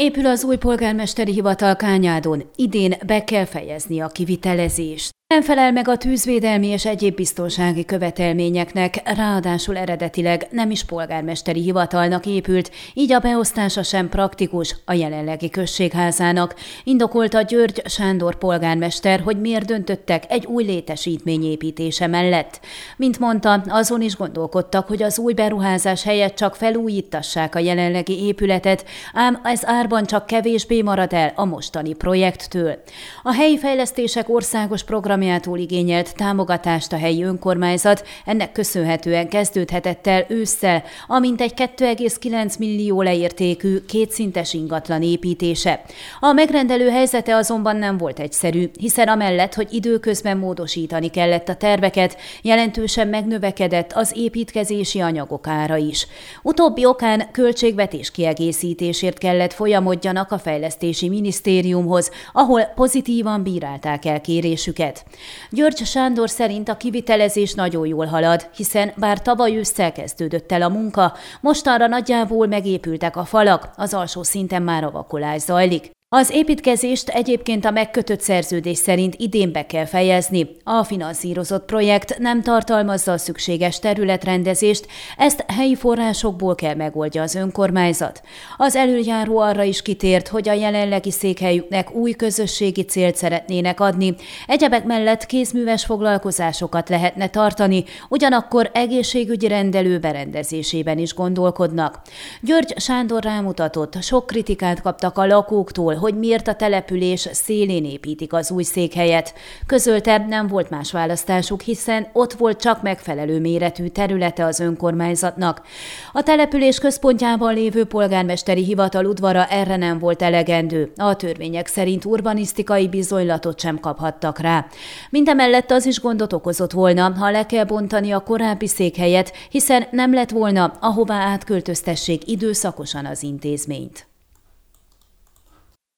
Épül az új polgármesteri hivatal Kányádon. Idén be kell fejezni a kivitelezést. Nem felel meg a tűzvédelmi és egyéb biztonsági követelményeknek, ráadásul eredetileg nem is polgármesteri hivatalnak épült, így a beosztása sem praktikus a jelenlegi községházának. Indokolta György Sándor polgármester, hogy miért döntöttek egy új létesítmény építése mellett. Mint mondta, azon is gondolkodtak, hogy az új beruházás helyett csak felújítassák a jelenlegi épületet, ám ez árban csak kevésbé marad el a mostani projekttől. A helyi fejlesztések országos program programjától igényelt támogatást a helyi önkormányzat, ennek köszönhetően kezdődhetett el ősszel, amint egy 2,9 millió leértékű kétszintes ingatlan építése. A megrendelő helyzete azonban nem volt egyszerű, hiszen amellett, hogy időközben módosítani kellett a terveket, jelentősen megnövekedett az építkezési anyagok ára is. Utóbbi okán költségvetés kiegészítésért kellett folyamodjanak a fejlesztési minisztériumhoz, ahol pozitívan bírálták el kérésüket. György Sándor szerint a kivitelezés nagyon jól halad, hiszen bár tavaly ősszel kezdődött el a munka, mostanra nagyjából megépültek a falak, az alsó szinten már a vakolás zajlik. Az építkezést egyébként a megkötött szerződés szerint idén be kell fejezni. A finanszírozott projekt nem tartalmazza a szükséges területrendezést, ezt helyi forrásokból kell megoldja az önkormányzat. Az előjáró arra is kitért, hogy a jelenlegi székhelyüknek új közösségi célt szeretnének adni. Egyebek mellett kézműves foglalkozásokat lehetne tartani, ugyanakkor egészségügyi rendelő berendezésében is gondolkodnak. György Sándor rámutatott, sok kritikát kaptak a lakóktól, hogy miért a település szélén építik az új székhelyet. Közölte, nem volt más választásuk, hiszen ott volt csak megfelelő méretű területe az önkormányzatnak. A település központjában lévő polgármesteri hivatal udvara erre nem volt elegendő. A törvények szerint urbanisztikai bizonylatot sem kaphattak rá. Mindemellett az is gondot okozott volna, ha le kell bontani a korábbi székhelyet, hiszen nem lett volna, ahová átköltöztessék időszakosan az intézményt.